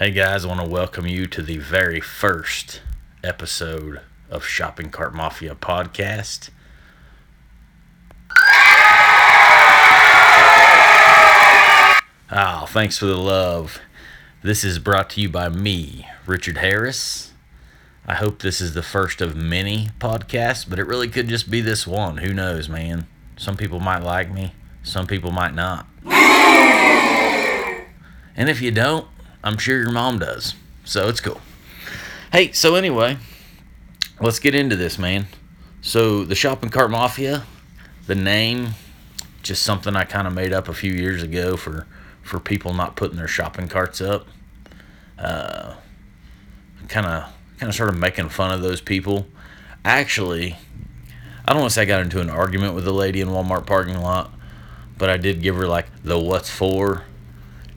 Hey guys, I want to welcome you to the very first episode of Shopping Cart Mafia podcast. Oh, thanks for the love. This is brought to you by me, Richard Harris. I hope this is the first of many podcasts, but it really could just be this one. Who knows, man? Some people might like me, some people might not. And if you don't, I'm sure your mom does. So it's cool. Hey, so anyway, let's get into this, man. So the shopping cart mafia, the name, just something I kind of made up a few years ago for for people not putting their shopping carts up. Uh, kind of kind of started making fun of those people. Actually, I don't want to say I got into an argument with a lady in Walmart parking lot, but I did give her like the what's for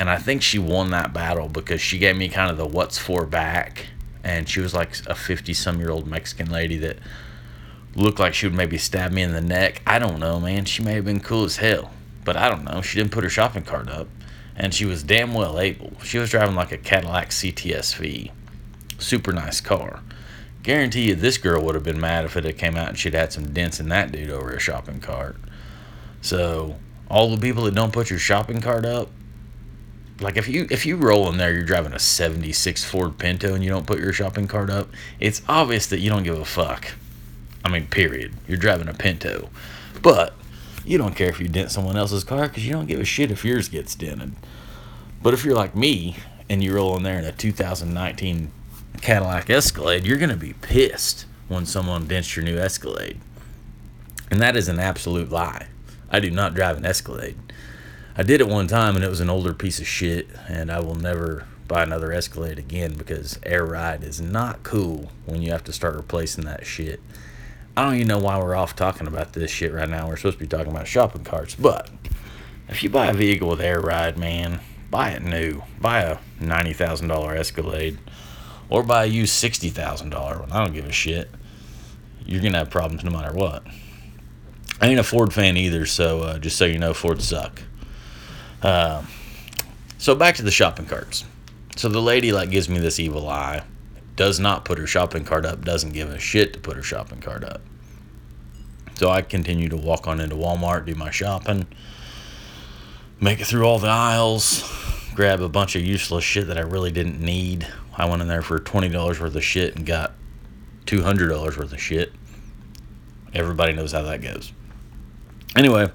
and I think she won that battle because she gave me kind of the what's for back, and she was like a fifty-some year old Mexican lady that looked like she would maybe stab me in the neck. I don't know, man. She may have been cool as hell, but I don't know. She didn't put her shopping cart up, and she was damn well able. She was driving like a Cadillac CTSV, super nice car. Guarantee you, this girl would have been mad if it had came out and she'd had some dents in that dude over a shopping cart. So all the people that don't put your shopping cart up, like if you if you roll in there, you're driving a '76 Ford Pinto and you don't put your shopping cart up. It's obvious that you don't give a fuck. I mean, period. You're driving a Pinto, but you don't care if you dent someone else's car because you don't give a shit if yours gets dented. But if you're like me and you roll in there in a 2019 Cadillac Escalade, you're gonna be pissed when someone dents your new Escalade. And that is an absolute lie. I do not drive an Escalade. I did it one time and it was an older piece of shit, and I will never buy another Escalade again because air ride is not cool when you have to start replacing that shit. I don't even know why we're off talking about this shit right now. We're supposed to be talking about shopping carts, but if you buy a vehicle with air ride, man, buy it new. Buy a ninety thousand dollar Escalade, or buy a used sixty thousand dollar one. I don't give a shit. You're gonna have problems no matter what. I ain't a Ford fan either, so uh, just so you know, Ford suck. Uh, so back to the shopping carts. So the lady like gives me this evil eye, does not put her shopping cart up, doesn't give a shit to put her shopping cart up. So I continue to walk on into Walmart, do my shopping, make it through all the aisles, grab a bunch of useless shit that I really didn't need. I went in there for $20 worth of shit and got $200 worth of shit. Everybody knows how that goes. Anyway,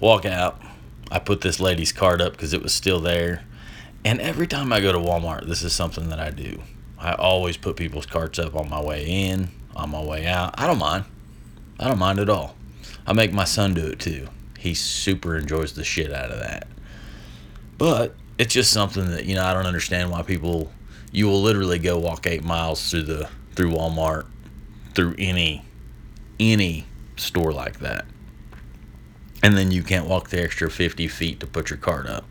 walk out, I put this lady's card up because it was still there. And every time I go to Walmart, this is something that I do. I always put people's carts up on my way in, on my way out. I don't mind. I don't mind at all. I make my son do it too. He super enjoys the shit out of that. But it's just something that, you know, I don't understand why people you will literally go walk 8 miles through the through Walmart through any any store like that and then you can't walk the extra 50 feet to put your cart up.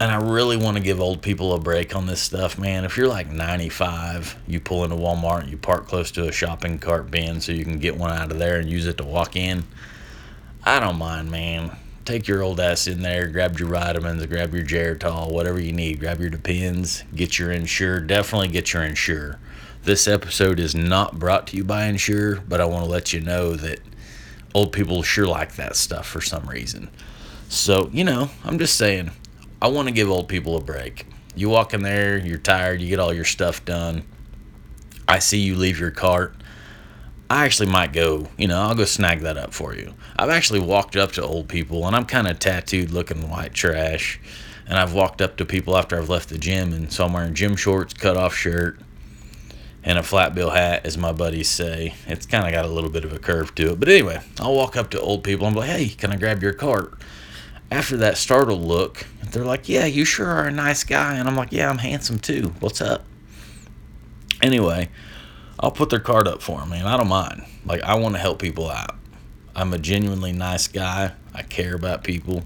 And I really want to give old people a break on this stuff, man. If you're like 95, you pull into Walmart, you park close to a shopping cart bin so you can get one out of there and use it to walk in. I don't mind, man. Take your old ass in there, grab your vitamins, grab your Geritol, whatever you need. Grab your Depends, get your Ensure. Definitely get your Ensure. This episode is not brought to you by Ensure, but I want to let you know that old people sure like that stuff for some reason. So, you know, I'm just saying, I want to give old people a break. You walk in there, you're tired, you get all your stuff done. I see you leave your cart. I actually might go, you know, I'll go snag that up for you. I've actually walked up to old people and I'm kind of tattooed looking white trash. And I've walked up to people after I've left the gym and so I'm wearing gym shorts, cut off shirt, and a flat bill hat, as my buddies say. It's kind of got a little bit of a curve to it. But anyway, I'll walk up to old people and be like, hey, can I grab your cart? After that startled look, they're like, yeah, you sure are a nice guy. And I'm like, yeah, I'm handsome too. What's up? Anyway, I'll put their card up for them, man. I don't mind. Like, I want to help people out. I'm a genuinely nice guy. I care about people.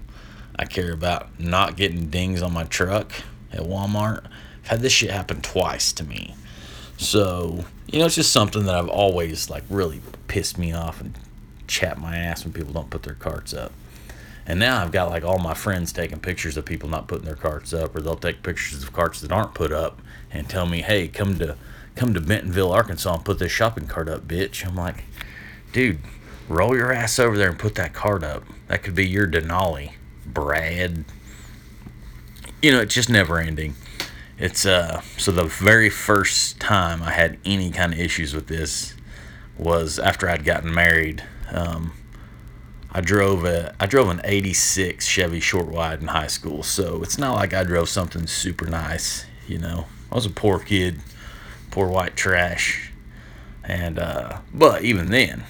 I care about not getting dings on my truck at Walmart. I've had this shit happen twice to me. So, you know, it's just something that I've always like really pissed me off and chat my ass when people don't put their carts up. And now I've got like all my friends taking pictures of people not putting their carts up, or they'll take pictures of carts that aren't put up and tell me, "Hey, come to come to Bentonville, Arkansas, and put this shopping cart up, bitch." I'm like, dude, roll your ass over there and put that cart up. That could be your Denali, Brad. You know, it's just never ending. It's uh so the very first time I had any kind of issues with this was after I'd gotten married. Um, I drove a I drove an '86 Chevy short wide in high school, so it's not like I drove something super nice. You know, I was a poor kid, poor white trash, and uh, but even then,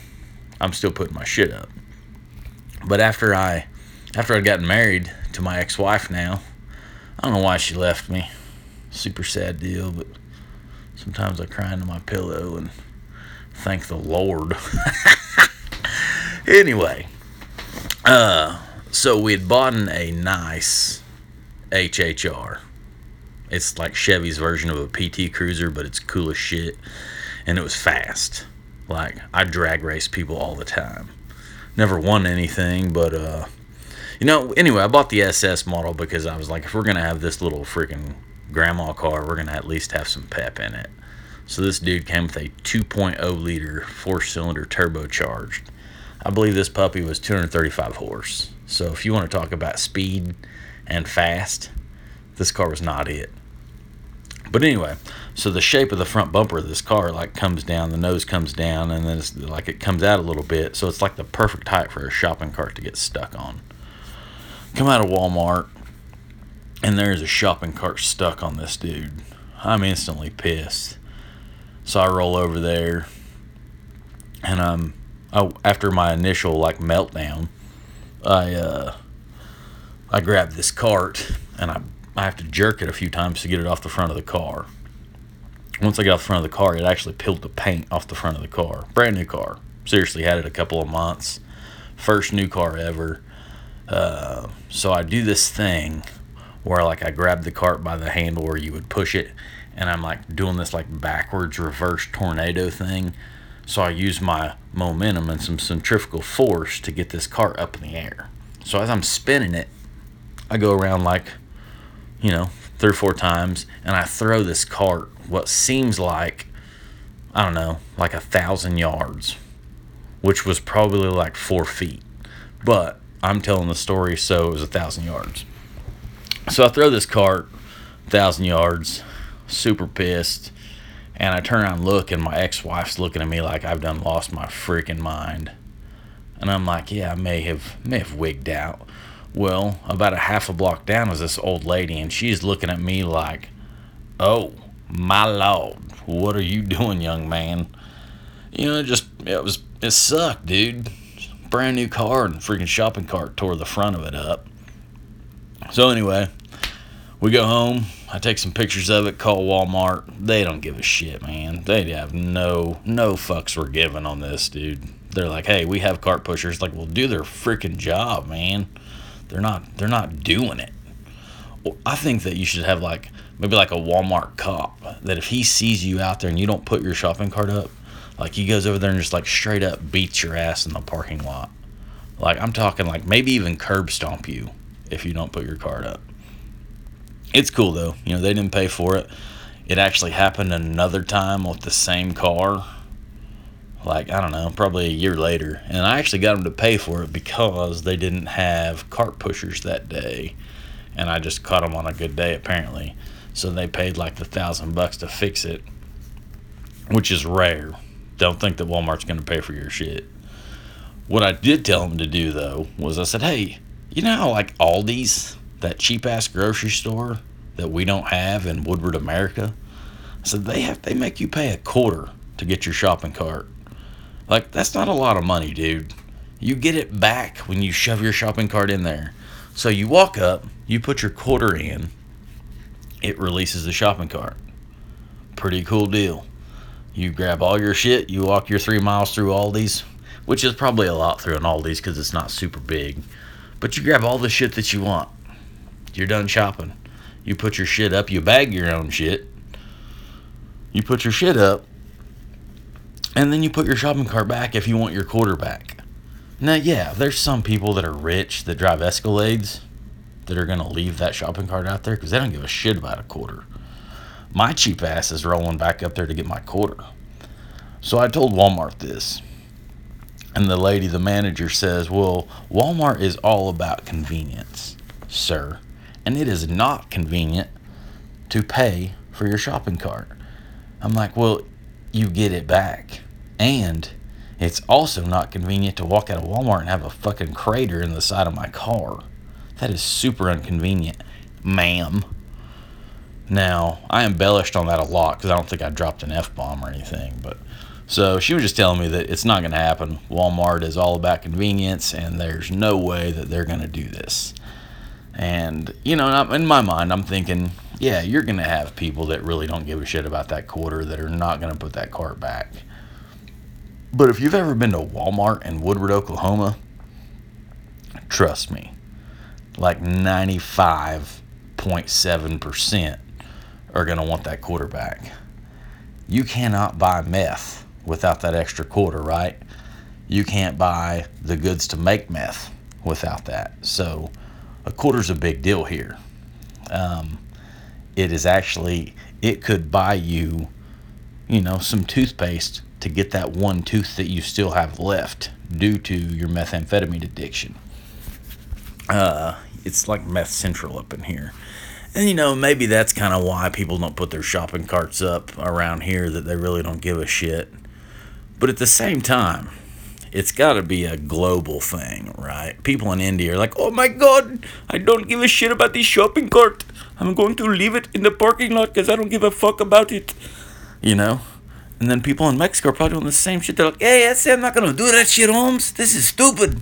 I'm still putting my shit up. But after I after I'd gotten married to my ex-wife now, I don't know why she left me. Super sad deal, but sometimes I cry into my pillow and thank the Lord. anyway, uh, so we had bought a nice HHR. It's like Chevy's version of a PT Cruiser, but it's cool as shit, and it was fast. Like I drag race people all the time. Never won anything, but uh, you know. Anyway, I bought the SS model because I was like, if we're gonna have this little freaking grandma car, we're gonna at least have some pep in it. So this dude came with a 2.0 liter four cylinder turbocharged I believe this puppy was 235 horse. So if you want to talk about speed and fast, this car was not it. But anyway, so the shape of the front bumper of this car like comes down, the nose comes down, and then it's like it comes out a little bit. So it's like the perfect height for a shopping cart to get stuck on. Come out of Walmart, and there's a shopping cart stuck on this dude. I'm instantly pissed. So I roll over there, and I'm oh, after my initial like meltdown, I uh, I grabbed this cart and I I have to jerk it a few times to get it off the front of the car. Once I got off the front of the car, it actually peeled the paint off the front of the car. Brand new car. Seriously, had it a couple of months. First new car ever. Uh, so I do this thing where like I grab the cart by the handle where you would push it, and I'm like doing this like backwards reverse tornado thing so I use my momentum and some centrifugal force to get this cart up in the air. So as I'm spinning it, I go around like, you know, three or four times and I throw this cart what seems like, I don't know, like a thousand yards, which was probably like four feet. But I'm telling the story, so it was a thousand yards. So I throw this cart, thousand yards, super pissed and I turn around and look, and my ex wife's looking at me like I've done lost my freaking mind. And I'm like, yeah, I may have may have wigged out. Well, about a half a block down is this old lady, and she's looking at me like, oh, my lord, what are you doing, young man? You know, it just it was it sucked, dude. Brand new car and freaking shopping cart tore the front of it up. So anyway, we go home. I take some pictures of it. Call Walmart. They don't give a shit, man. They have no no fucks were given on this, dude. They're like, hey, we have cart pushers. Like, well, do their freaking job, man. They're not they're not doing it. I think that you should have like maybe like a Walmart cop that if he sees you out there and you don't put your shopping cart up, like he goes over there and just like straight up beats your ass in the parking lot. Like I'm talking like maybe even curb stomp you if you don't put your cart up. It's cool though. You know, they didn't pay for it. It actually happened another time with the same car. Like, I don't know, probably a year later. And I actually got them to pay for it because they didn't have cart pushers that day. And I just caught them on a good day, apparently. So they paid like the thousand bucks to fix it, which is rare. Don't think that Walmart's going to pay for your shit. What I did tell them to do, though, was I said, hey, you know how like Aldi's that cheap ass grocery store that we don't have in Woodward, America. So they have they make you pay a quarter to get your shopping cart. Like that's not a lot of money, dude. You get it back when you shove your shopping cart in there. So you walk up, you put your quarter in, it releases the shopping cart. Pretty cool deal. You grab all your shit, you walk your three miles through Aldi's, which is probably a lot through an Aldi's because it's not super big. But you grab all the shit that you want you're done shopping. You put your shit up, you bag your own shit. You put your shit up, and then you put your shopping cart back if you want your quarter back. Now, yeah, there's some people that are rich that drive Escalades that are going to leave that shopping cart out there because they don't give a shit about a quarter. My cheap ass is rolling back up there to get my quarter. So I told Walmart this. And the lady, the manager, says, Well, Walmart is all about convenience, sir. And it is not convenient to pay for your shopping cart. I'm like, Well, you get it back. And it's also not convenient to walk out of Walmart and have a fucking crater in the side of my car. That is super inconvenient, ma'am. Now, I embellished on that a lot because I don't think I dropped an F bomb or anything, but so she was just telling me that it's not going to happen. Walmart is all about convenience, and there's no way that they're going to do this. And, you know, in my mind, I'm thinking, yeah, you're going to have people that really don't give a shit about that quarter that are not going to put that cart back. But if you've ever been to Walmart in Woodward, Oklahoma, trust me, like 95.7% are going to want that quarterback. You cannot buy meth without that extra quarter, right? You can't buy the goods to make meth without that. So a quarter's a big deal here. Um, it is actually, it could buy you, you know, some toothpaste to get that one tooth that you still have left due to your methamphetamine addiction. Uh, it's like meth central up in here. And you know, maybe that's kind of why people don't put their shopping carts up around here that they really don't give a shit. But at the same time, it's got to be a global thing, right? People in India are like, "Oh my god, I don't give a shit about this shopping cart. I'm going to leave it in the parking lot because I don't give a fuck about it." You know? And then people in Mexico are probably doing the same shit. They're like, "Hey, I said I'm not gonna do that shit, Holmes. This is stupid.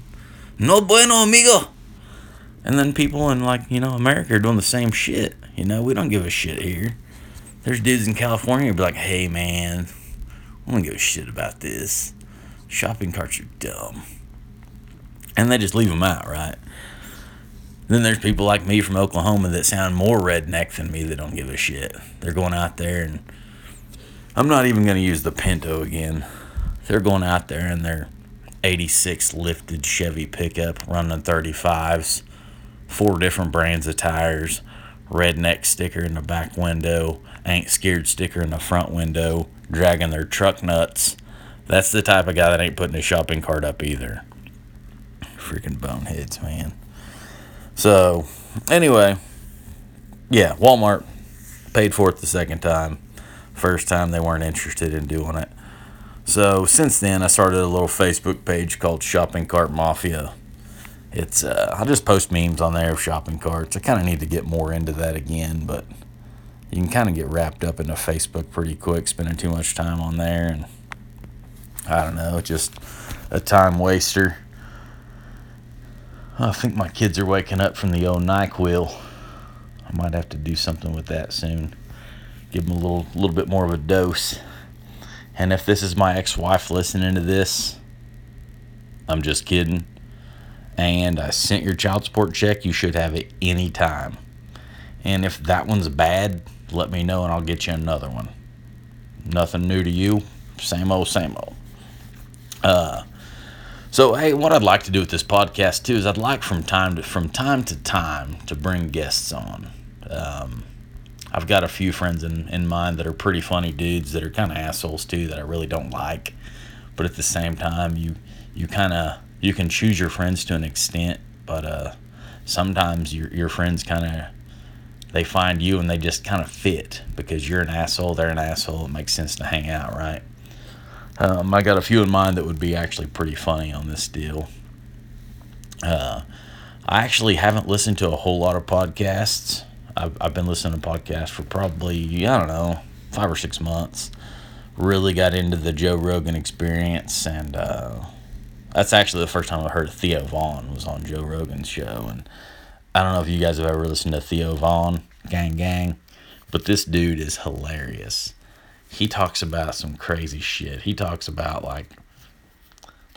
No bueno, amigo." And then people in like, you know, America are doing the same shit. You know, we don't give a shit here. There's dudes in California who be like, hey man, I don't give a shit about this. Shopping carts are dumb. And they just leave them out, right? Then there's people like me from Oklahoma that sound more redneck than me that don't give a shit. They're going out there and I'm not even going to use the Pinto again. They're going out there in their 86 lifted Chevy pickup running 35s four different brands of tires, redneck sticker in the back window, ain't scared sticker in the front window, dragging their truck nuts. That's the type of guy that ain't putting his shopping cart up either. Freaking boneheads, man. So, anyway, yeah, Walmart paid for it the second time. First time they weren't interested in doing it. So, since then, I started a little Facebook page called Shopping Cart Mafia it's uh, I'll just post memes on there of shopping carts. I kind of need to get more into that again, but you can kind of get wrapped up into Facebook pretty quick, spending too much time on there, and I don't know, just a time waster. I think my kids are waking up from the old NyQuil. I might have to do something with that soon. Give them a little, little bit more of a dose. And if this is my ex-wife listening to this, I'm just kidding and I sent your child support check, you should have it any time. And if that one's bad, let me know and I'll get you another one. Nothing new to you, same old, same old. Uh, so hey, what I'd like to do with this podcast too is I'd like from time to from time to time to bring guests on. Um, I've got a few friends in, in mind that are pretty funny dudes that are kind of assholes too that I really don't like, but at the same time you you kind of you can choose your friends to an extent, but uh, sometimes your your friends kind of they find you and they just kind of fit because you're an asshole, they're an asshole. It makes sense to hang out, right? Um, I got a few in mind that would be actually pretty funny on this deal. Uh, I actually haven't listened to a whole lot of podcasts. I've, I've been listening to podcasts for probably, I don't know, five or six months. Really got into the Joe Rogan experience and uh, that's actually the first time I heard Theo Von was on Joe Rogan's show, and I don't know if you guys have ever listened to Theo Von, gang gang, but this dude is hilarious. He talks about some crazy shit. He talks about like,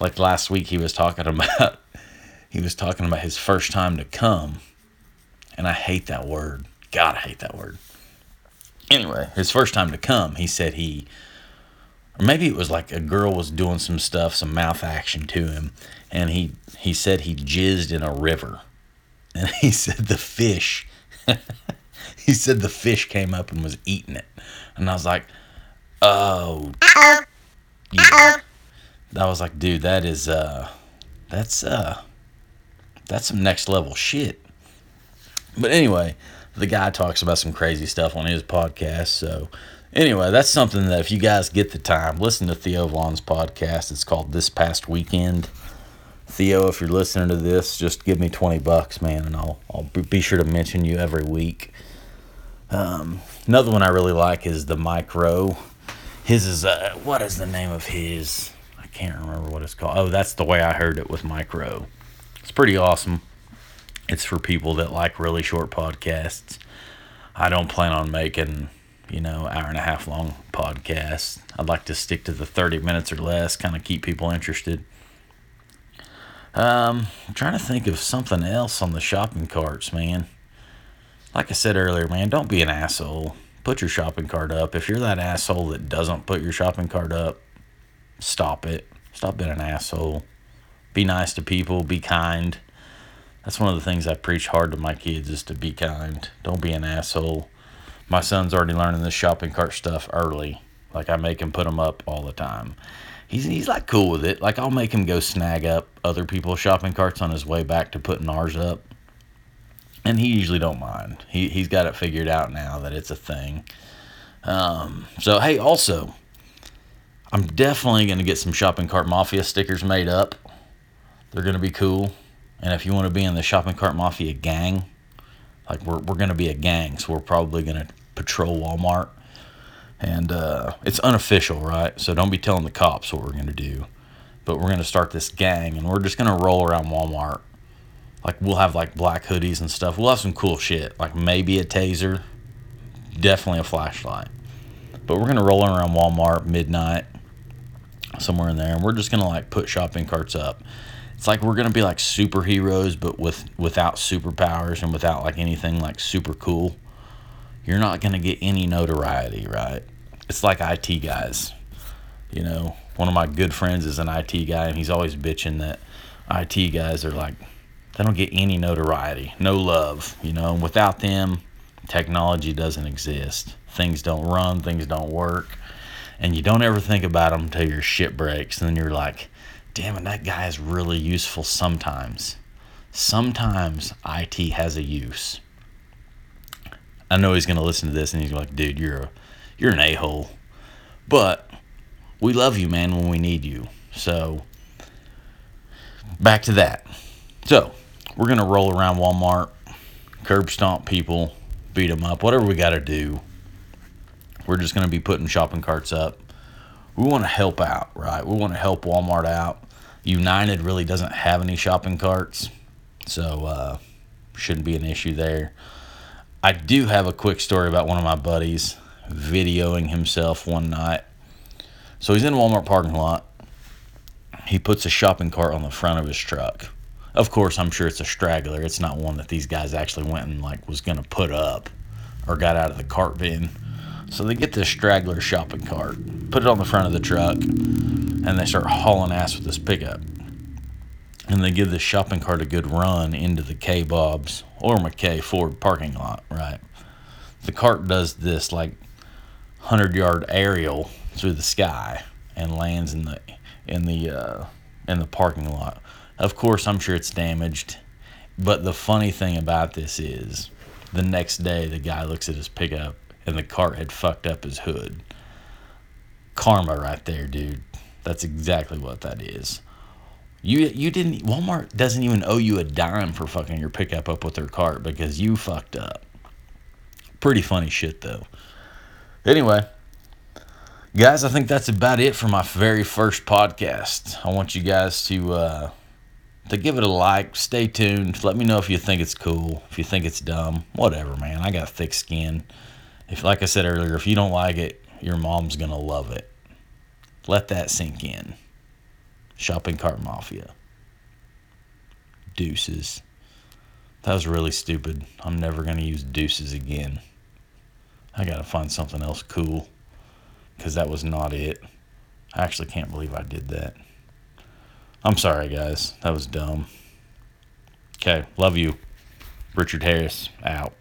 like last week he was talking about, he was talking about his first time to come, and I hate that word. God, I hate that word. Anyway, his first time to come, he said he or maybe it was like a girl was doing some stuff, some mouth action to him, and he he said he jizzed in a river, and he said the fish, he said the fish came up and was eating it, and I was like, oh, yeah. I was like, dude, that is uh, that's uh, that's some next level shit. But anyway, the guy talks about some crazy stuff on his podcast, so anyway, that's something that if you guys get the time, listen to Theo Von's podcast. It's called This Past Weekend. Theo, if you're listening to this, just give me 20 bucks, man, and I'll, I'll be sure to mention you every week. Um, another one I really like is the Mike Rowe. His is, uh, what is the name of his? I can't remember what it's called. Oh, that's the way I heard it with Mike Rowe. It's pretty awesome. It's for people that like really short podcasts. I don't plan on making you know, hour and a half long podcasts. I'd like to stick to the 30 minutes or less, kind of keep people interested. Um, I'm trying to think of something else on the shopping carts, man. Like I said earlier, man, don't be an asshole. Put your shopping cart up. If you're that asshole that doesn't put your shopping cart up, stop it. Stop being an asshole. Be nice to people, be kind. That's one of the things I preach hard to my kids is to be kind. Don't be an asshole my son's already learning this shopping cart stuff early. Like I make him put them up all the time. He's he's like cool with it. Like I'll make him go snag up other people's shopping carts on his way back to putting ours up. And he usually don't mind. He he's got it figured out now that it's a thing. Um, so hey, also, I'm definitely gonna get some shopping cart mafia stickers made up. They're gonna be cool. And if you want to be in the shopping cart mafia gang, like we're we're gonna be a gang, so we're probably gonna patrol Walmart. And uh, it's unofficial, right? So don't be telling the cops what we're to do. But we're to start this gang and we're just to roll around Walmart. Like, we'll have like black hoodies and stuff. We'll have some cool shit. Like, maybe a taser, definitely a flashlight. But we're to roll around Walmart midnight, somewhere in there. And we're just to like put shopping carts up. It's like we're to be like superheroes, but with without superpowers and without like anything like super cool you're not to get any notoriety, right? It's like IT guys. You know, one of my good friends is an IT guy, and he's always bitching that IT guys are like, they don't get any notoriety, no love. You know, and without them, technology doesn't exist. Things don't run, things don't work. And you don't ever think about them until your shit breaks. And then you're like, damn it, that guy is really useful sometimes. Sometimes IT has a use. I know he's gonna listen to this and he's like, dude, you're a, you're an a hole, but we love you, man, when we need you. So back to that. So we're gonna roll around Walmart, curb stomp people, beat them up, whatever we got to do. We're just gonna be putting shopping carts up. We want to help out, right? We want to help Walmart out. United really doesn't have any shopping carts, so uh, shouldn't be an issue there. I do have a quick story about one of my buddies videoing himself one night. So he's in a Walmart parking lot. He puts a shopping cart on the front of his truck. Of course, I'm sure it's a straggler. It's not one that these guys actually went and like was to put up or got out of the cart bin. So they get this straggler shopping cart, put it on the front of the truck, and they start hauling ass with this pickup and they give the shopping cart a good run into the K Bob's or McKay Ford parking lot, right? The cart does this like 100 yard aerial through the sky and lands in the in the uh, in the parking lot. Of course, I'm sure it's damaged, but the funny thing about this is the next day the guy looks at his pickup and the cart had fucked up his hood. Karma right there, dude. That's exactly what that is. You you didn't Walmart doesn't even owe you a dime for fucking your pickup up with their cart because you fucked up. Pretty funny shit though. Anyway, guys, I think that's about it for my very first podcast. I want you guys to uh, to give it a like. Stay tuned. Let me know if you think it's cool. If you think it's dumb, whatever, man. I got thick skin. If, like I said earlier, if you don't like it, your mom's gonna love it. Let that sink in. Shopping Cart Mafia. Deuces. That was really stupid. I'm never going to use deuces again. I got to find something else cool because that was not it. I actually can't believe I did that. I'm sorry, guys. That was dumb. Okay, love you. Richard Harris out.